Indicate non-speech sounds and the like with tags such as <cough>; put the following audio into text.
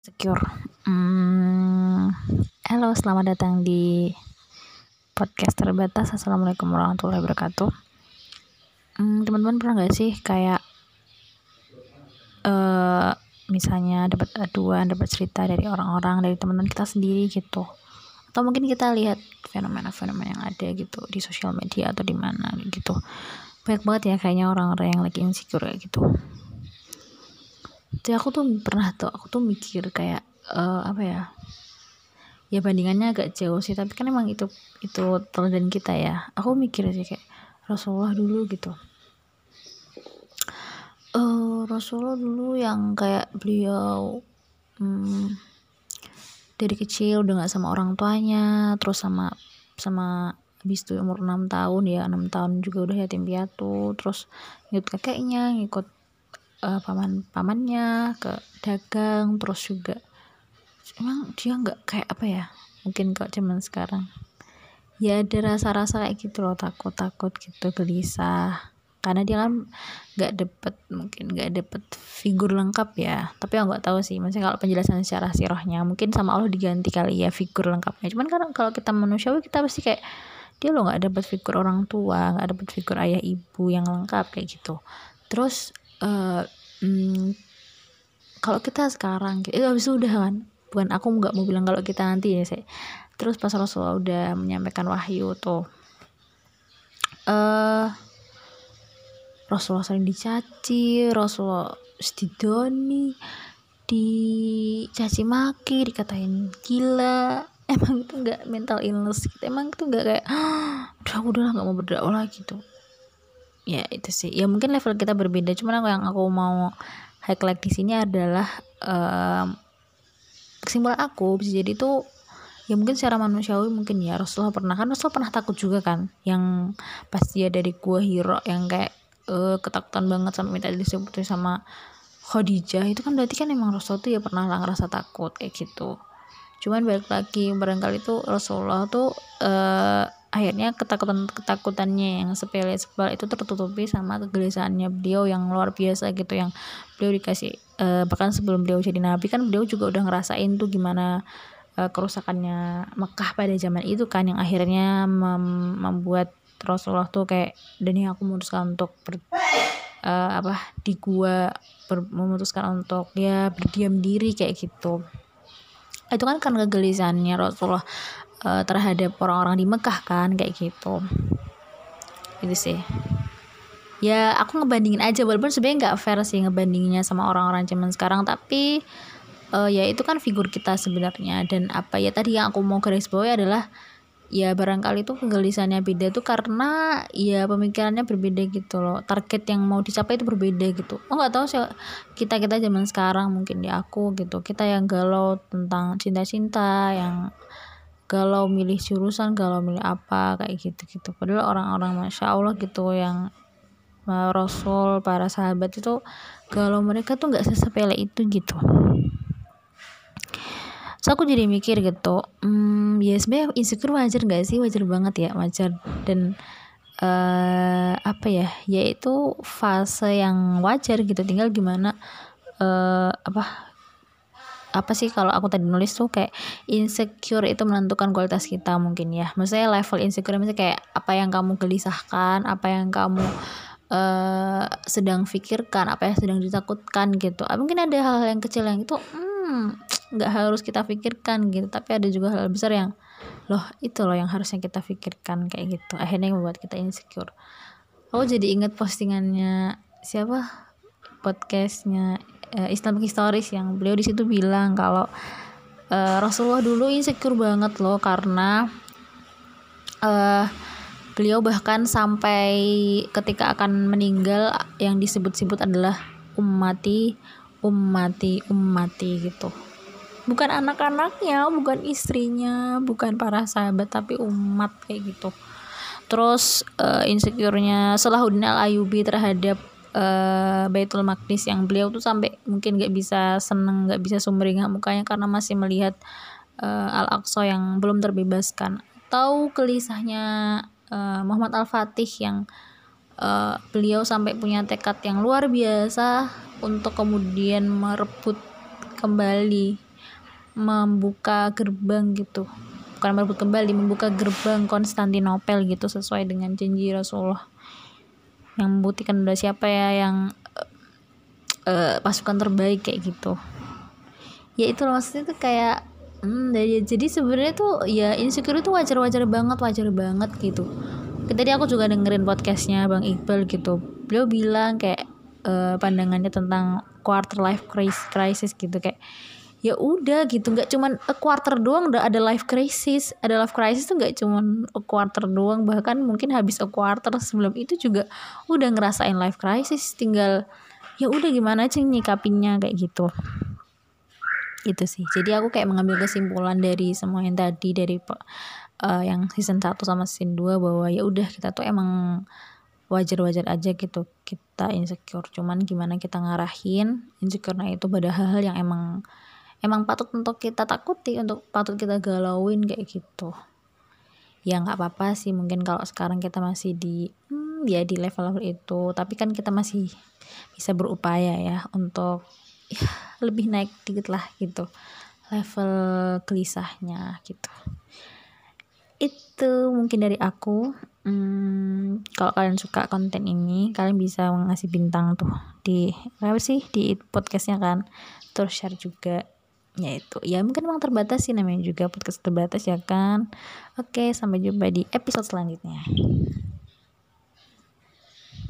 Secure. Hmm, halo, selamat datang di podcast terbatas. Assalamualaikum warahmatullahi wabarakatuh. Hmm, teman-teman pernah nggak sih kayak uh, misalnya dapat aduan, dapat cerita dari orang-orang, dari teman-teman kita sendiri gitu, atau mungkin kita lihat fenomena-fenomena yang ada gitu di sosial media atau di mana gitu. Banyak banget ya kayaknya orang-orang yang lagi insecure kayak gitu jadi aku tuh pernah tuh aku tuh mikir kayak uh, apa ya ya bandingannya agak jauh sih tapi kan emang itu itu teladan kita ya. Aku mikir sih kayak Rasulullah dulu gitu. Uh, Rasulullah dulu yang kayak beliau hmm, dari kecil udah gak sama orang tuanya terus sama sama habis itu umur 6 tahun ya 6 tahun juga udah yatim piatu terus ngikut kakeknya ngikut uh, paman pamannya ke dagang terus juga emang dia nggak kayak apa ya mungkin kok zaman sekarang. Ya ada rasa-rasa kayak gitu loh takut-takut gitu gelisah. Karena dia kan nggak dapet mungkin nggak dapet figur lengkap ya. Tapi aku nggak tahu sih maksudnya kalau penjelasan secara sirohnya mungkin sama Allah diganti kali ya figur lengkapnya. Cuman kan kalau kita manusiawi kita pasti kayak dia lo nggak dapet figur orang tua nggak dapet figur ayah ibu yang lengkap kayak gitu. Terus uh, hmm, kalau kita sekarang itu habis udah kan bukan aku nggak mau bilang kalau kita nanti ya saya terus pas Rasulullah udah menyampaikan wahyu tuh eh uh, Rasulullah sering dicaci Rasulullah didoni dicaci maki dikatain gila. <laughs> Emang itu nggak mental illness gitu. Emang itu nggak kayak <gasps> udah udah nggak mau berdakwah lagi tuh ya itu sih. Ya mungkin level kita berbeda. Cuman aku yang aku mau highlight di sini adalah um, kesimpulan aku bisa jadi tuh ya mungkin secara manusiawi mungkin ya Rasulullah pernah. Kan Rasulullah pernah takut juga kan? Yang pas dia dari gua Hiro yang kayak uh, ketakutan banget sampai minta disebutin sama Khadijah. Itu kan berarti kan emang Rasulullah tuh ya pernah lah ngerasa takut kayak gitu. Cuman balik lagi barangkali tuh Rasulullah tuh uh, akhirnya ketakutan-ketakutannya yang sepele sepele itu tertutupi sama kegelisahannya beliau yang luar biasa gitu yang beliau dikasih uh, bahkan sebelum beliau jadi nabi kan beliau juga udah ngerasain tuh gimana uh, kerusakannya Mekah pada zaman itu kan yang akhirnya mem membuat Rasulullah tuh kayak dan ini aku memutuskan untuk ber, uh, apa di gua memutuskan untuk ya berdiam diri kayak gitu. Itu kan karena kegelisahannya Rasulullah uh, terhadap orang-orang di Mekah kan kayak gitu. Itu sih. Ya aku ngebandingin aja walaupun sebenarnya nggak fair sih ngebandinginnya sama orang-orang zaman sekarang tapi uh, ya itu kan figur kita sebenarnya. Dan apa ya tadi yang aku mau garis bawahi adalah ya barangkali itu kegelisahannya beda tuh karena ya pemikirannya berbeda gitu loh. Target yang mau dicapai itu berbeda gitu. Oh nggak tahu sih kita kita zaman sekarang mungkin di aku gitu kita yang galau tentang cinta-cinta yang galau milih jurusan galau milih apa kayak gitu gitu padahal orang-orang masya allah gitu yang uh, rasul para sahabat itu galau mereka tuh nggak sesepele itu gitu. So aku jadi mikir gitu hmm, ya sebenarnya insecure wajar gak sih? Wajar banget ya wajar. Dan uh, apa ya yaitu fase yang wajar gitu. Tinggal gimana uh, apa apa sih kalau aku tadi nulis tuh kayak insecure itu menentukan kualitas kita mungkin ya. Maksudnya level insecure misalnya kayak apa yang kamu gelisahkan apa yang kamu uh, sedang pikirkan apa yang sedang ditakutkan gitu. Ah, mungkin ada hal-hal yang kecil yang itu hmm, nggak hmm, harus kita pikirkan gitu. Tapi ada juga hal, besar yang loh itu loh yang harusnya kita pikirkan kayak gitu. Akhirnya membuat kita insecure. Aku jadi inget postingannya siapa? Podcastnya uh, Islamic Historis yang beliau di situ bilang kalau uh, Rasulullah dulu insecure banget loh karena uh, beliau bahkan sampai ketika akan meninggal yang disebut-sebut adalah ummati ummati ummati gitu. Bukan anak-anaknya bukan istrinya bukan para sahabat tapi umat kayak gitu. Terus uh, insecure-nya Salahuddin Al Ayubi terhadap uh, Baitul Maqdis yang beliau tuh sampai mungkin nggak bisa seneng nggak bisa sumringah mukanya karena masih melihat uh, Al Aqsa yang belum terbebaskan. Atau gelisahnya uh, Muhammad Al Fatih yang uh, beliau sampai punya tekad yang luar biasa untuk kemudian merebut kembali membuka gerbang gitu. Bukan merebut kembali membuka gerbang Konstantinopel gitu sesuai dengan janji Rasulullah yang membuktikan udah siapa ya yang uh, pasukan terbaik kayak gitu. Ya itu maksudnya tuh kayak hmm, jadi sebenarnya tuh ya insecure itu wajar-wajar banget wajar banget gitu. Tadi aku juga dengerin podcastnya bang Iqbal gitu. Beliau bilang kayak uh, pandangannya tentang quarter life crisis gitu kayak ya udah gitu nggak cuman a quarter doang udah ada life crisis. Ada life crisis tuh nggak cuman a quarter doang bahkan mungkin habis a quarter sebelum itu juga udah ngerasain life crisis. Tinggal ya udah gimana sih nyikapinnya kayak gitu. Itu sih. Jadi aku kayak mengambil kesimpulan dari semua yang tadi dari uh, yang season 1 sama season 2 bahwa ya udah kita tuh emang wajar-wajar aja gitu kita insecure. Cuman gimana kita ngarahin insecure itu pada hal-hal yang emang emang patut untuk kita takuti untuk patut kita galauin kayak gitu. Ya nggak apa-apa sih. Mungkin kalau sekarang kita masih di hmm, ya di level-level itu. Tapi kan kita masih bisa berupaya ya untuk ya, lebih naik dikit lah gitu. Level gelisahnya gitu. Itu mungkin dari aku. Hmm, kalau kalian suka konten ini kalian bisa ngasih bintang tuh di apa sih di podcastnya kan. Terus share juga ya itu. Ya mungkin memang terbatas sih namanya juga podcast terbatas ya kan? Oke sampai jumpa di episode selanjutnya